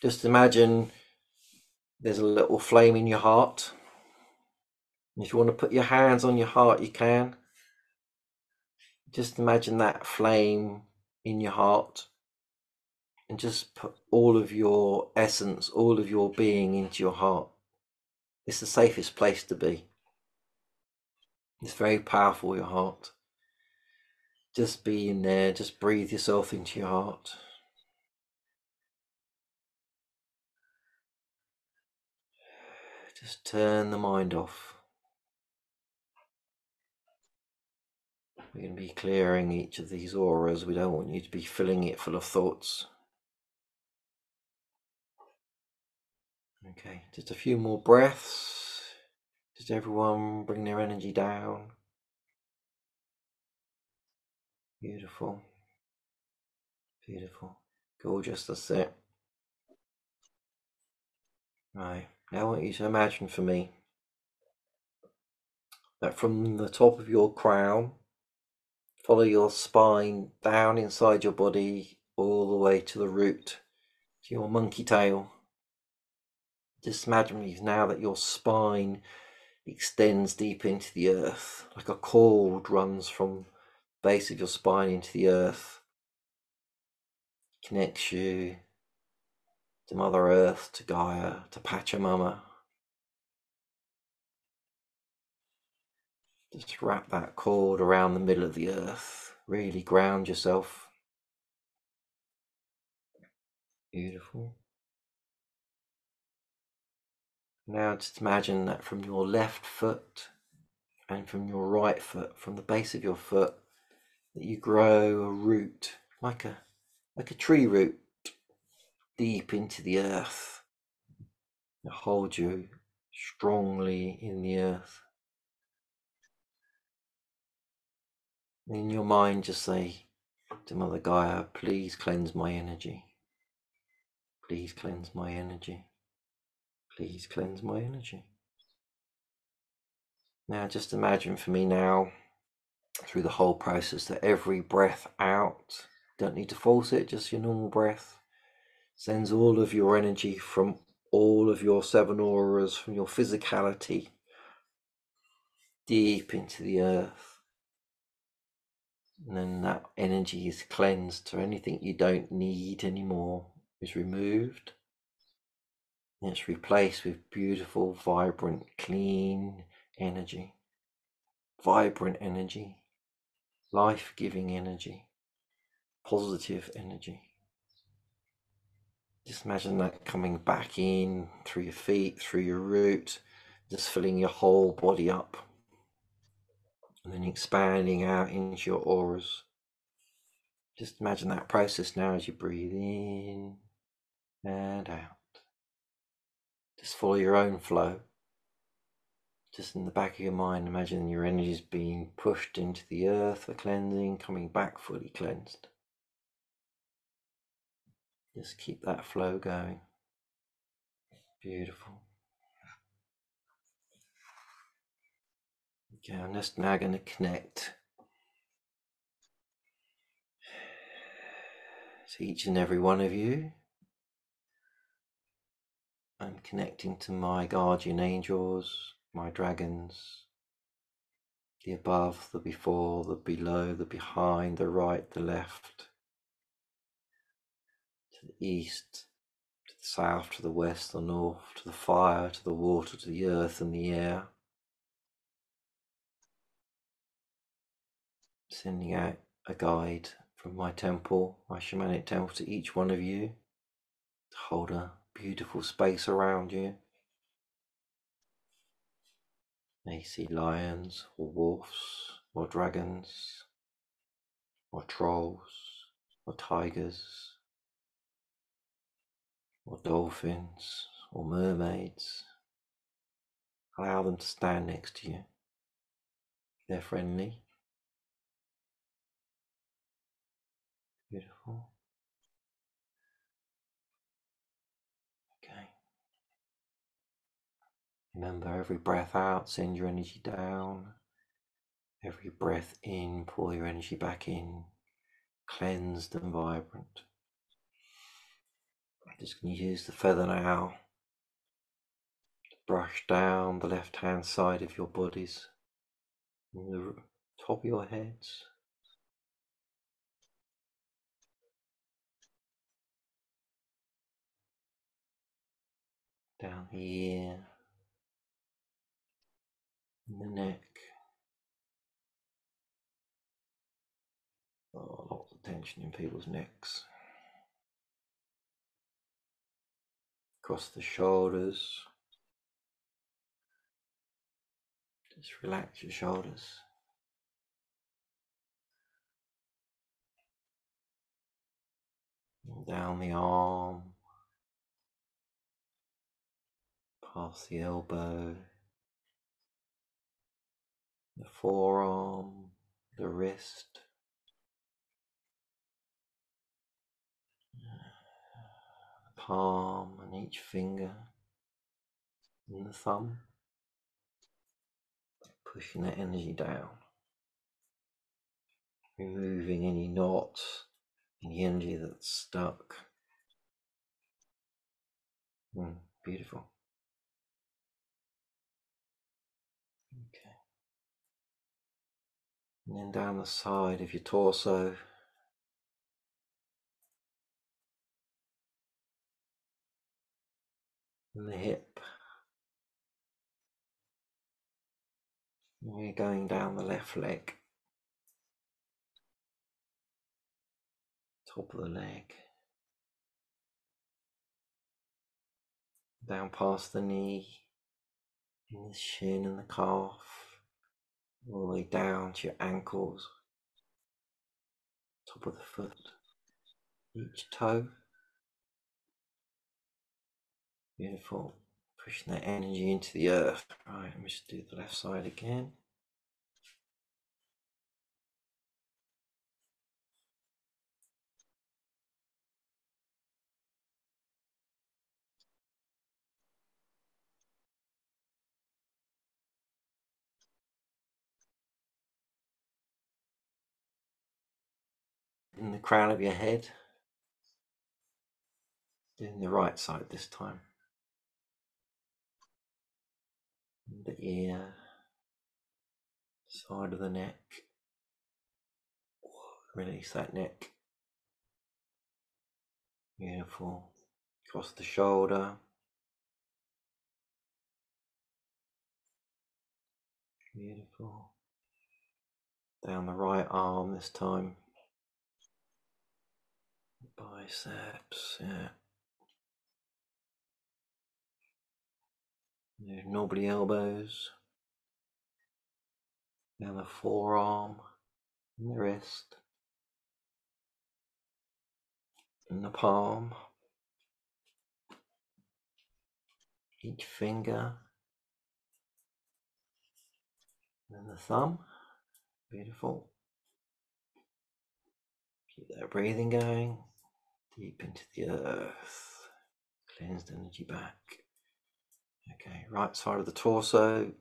Just imagine there's a little flame in your heart. If you want to put your hands on your heart, you can. Just imagine that flame in your heart and just put all of your essence, all of your being into your heart. It's the safest place to be. It's very powerful, your heart. Just be in there, just breathe yourself into your heart. Just turn the mind off. We're going to be clearing each of these auras. We don't want you to be filling it full of thoughts. Okay, just a few more breaths. Just everyone bring their energy down. Beautiful. Beautiful. Gorgeous, that's it. Right, now I want you to imagine for me that from the top of your crown, follow your spine down inside your body all the way to the root, to your monkey tail. Just imagine now that your spine extends deep into the earth, like a cord runs from the base of your spine into the earth, connects you to Mother Earth, to Gaia, to Pachamama. Just wrap that cord around the middle of the earth. Really ground yourself. Beautiful. Now just imagine that from your left foot and from your right foot, from the base of your foot, that you grow a root like a like a tree root deep into the earth that hold you strongly in the earth. In your mind, just say to Mother Gaia, please cleanse my energy. Please cleanse my energy. Please cleanse my energy. Now, just imagine for me now, through the whole process, that every breath out, don't need to force it, just your normal breath, sends all of your energy from all of your seven auras, from your physicality, deep into the earth. And then that energy is cleansed, so anything you don't need anymore is removed. And It's replaced with beautiful, vibrant, clean energy, vibrant energy, life giving energy, positive energy. Just imagine that coming back in through your feet, through your root, just filling your whole body up, and then expanding out into your auras. Just imagine that process now as you breathe in and out. Just follow your own flow. Just in the back of your mind, imagine your energy is being pushed into the earth for cleansing, coming back fully cleansed. Just keep that flow going. Beautiful. Okay, I'm just now going to connect to each and every one of you I'm connecting to my guardian angels, my dragons, the above, the before, the below, the behind, the right, the left, to the east, to the south, to the west, the north, to the fire, to the water, to the earth and the air. Sending out a guide from my temple, my shamanic temple, to each one of you to hold a beautiful space around you. May you see lions or wolves or dragons or trolls or tigers or dolphins or mermaids. Allow them to stand next to you. They're friendly. Beautiful. Okay. Remember every breath out, send your energy down. Every breath in, pull your energy back in, cleansed and vibrant. Just going to use the feather now to brush down the left hand side of your bodies, the top of your heads. Down the ear, the neck. Oh, lots of tension in people's necks. Across the shoulders. Just relax your shoulders. Down the arm, past the elbow, the forearm, the wrist. Palm and each finger and the thumb, pushing that energy down, removing any knots, any energy that's stuck. Mm, beautiful. Okay. And then down the side of your torso, and the hip. we're going down the left leg, top of the leg, down past the knee, and the shin and the calf, all the way down to your ankles, top of the foot, each toe. Beautiful. Pushing that energy into the earth. Right, let me just do the left side again. In the crown of your head. Doing the right side this time. The ear, side of the neck. Release that neck. Beautiful. Across the shoulder. Beautiful. Down the right arm this time. Biceps, yeah. There's nobody elbows. Down the forearm and the wrist. And the palm. Each finger. And the thumb. Beautiful. Keep that breathing going. Deep into the earth. Cleansed energy back. Okay, right side of the torso.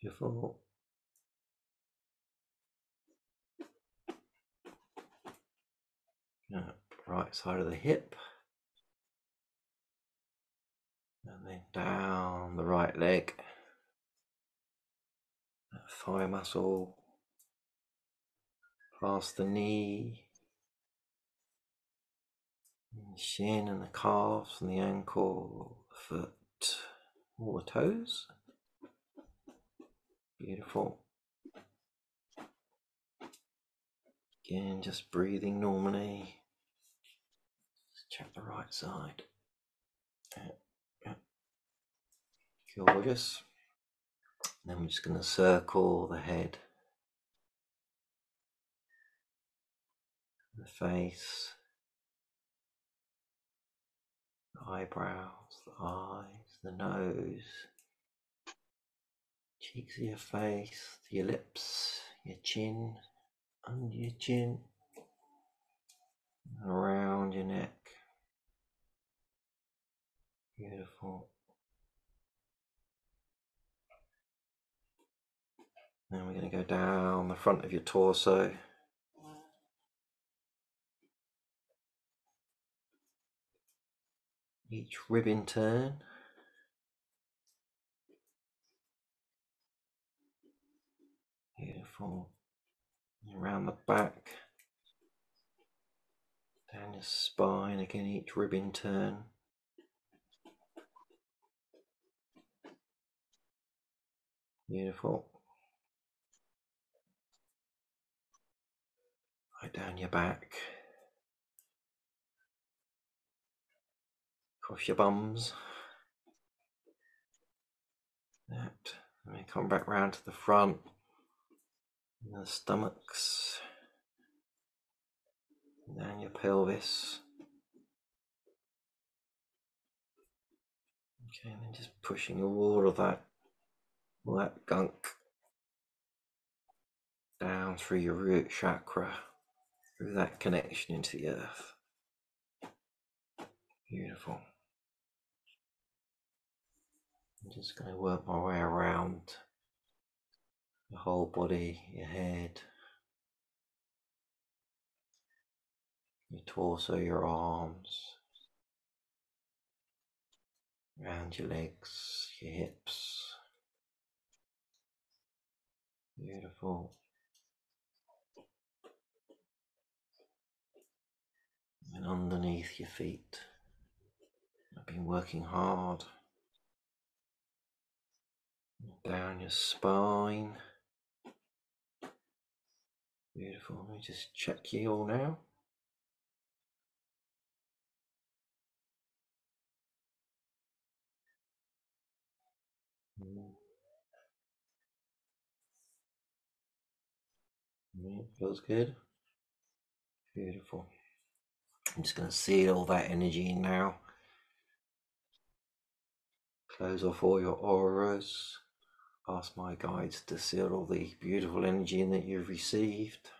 Beautiful. Yeah, right side of the hip. And then down the right leg. That thigh muscle. Past the knee shin and the calves and the ankle, the foot, all the toes. Beautiful. Again, just breathing normally. Just check the right side. Gorgeous. then we're just going to circle the head, the face, eyebrows, the eyes, the nose, cheeks of your face, your lips, your chin, under your chin, around your neck. Beautiful. Then we're going to go down the front of your torso, each ribbon turn. Beautiful. Around the back, down your spine, again, each ribbon turn. Beautiful. Right down your back, across your bums. And then come back round to the front, the stomachs, down your pelvis. Okay, and then just pushing all of that, all that gunk down through your root chakra, through that connection into the earth. Beautiful. I'm just going to work my way around the whole body, your head, your torso, your arms, around your legs, your hips. Beautiful. And underneath your feet. I've been working hard. Down your spine. Beautiful. Let me just check you all now. Mm. Feels good. Beautiful. I'm just going to seal all that energy in now. Close off all your auras. Ask my guides to seal all the beautiful energy that you've received.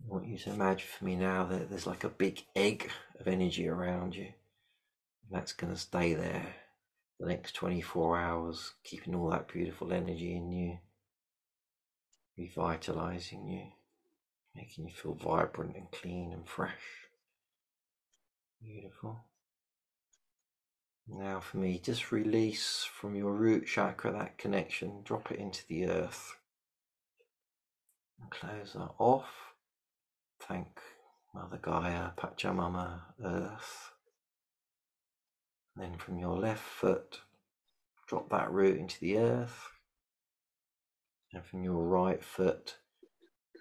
I want you to imagine for me now that there's like a big egg of energy around you. And that's going to stay there the next 24 hours, keeping all that beautiful energy in you, revitalizing you, making you feel vibrant and clean and fresh. Beautiful. Now, for me, just release from your root chakra that connection, drop it into the earth, and close that off. Thank Mother Gaia, Pachamama, Earth. then from your left foot, drop that root into the earth. And from your right foot,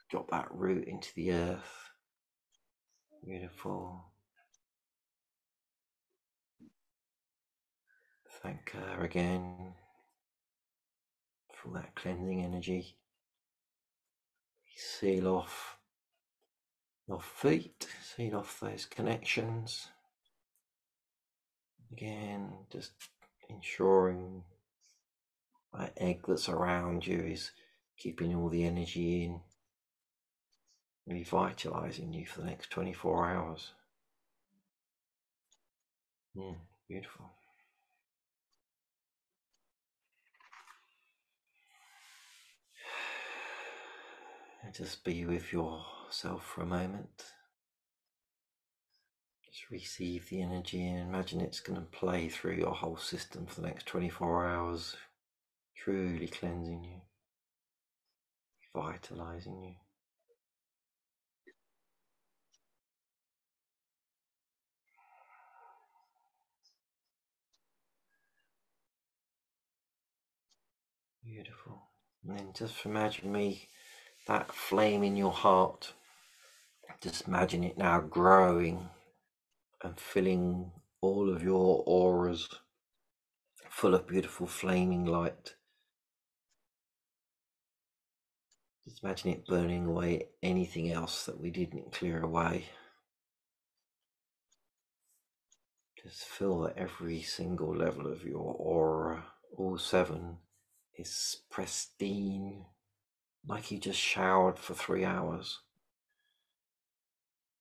drop that root into the earth. Beautiful. Thank her again for that cleansing energy. Seal off your feet, seal off those connections. Again, just ensuring that egg that's around you is keeping all the energy in, revitalizing you for the next 24 hours. Mm, beautiful. And just be with yourself for a moment. Just receive the energy and imagine it's going to play through your whole system for the next 24 hours, truly cleansing you, vitalizing you. Beautiful. And then just imagine me that flame in your heart. Just imagine it now growing and filling all of your auras full of beautiful flaming light. Just imagine it burning away anything else that we didn't clear away. Just that every single level of your aura, all seven, is pristine, like you just showered for three hours.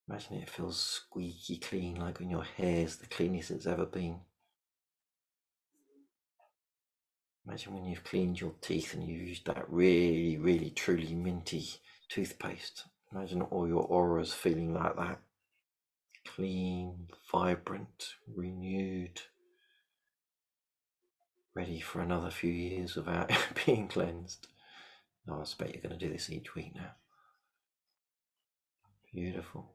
Imagine it feels squeaky clean, like when your hair is the cleanest it's ever been. Imagine when you've cleaned your teeth and you've used that really, really, truly minty toothpaste. Imagine all your auras feeling like that, clean, vibrant, renewed, ready for another few years without being cleansed. Oh, I expect you're going to do this each week now. Beautiful.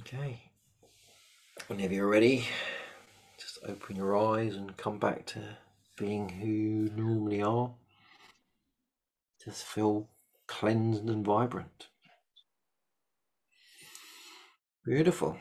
Okay. Whenever you're ready, just open your eyes and come back to being who you normally are. Just feel cleansed and vibrant. Beautiful.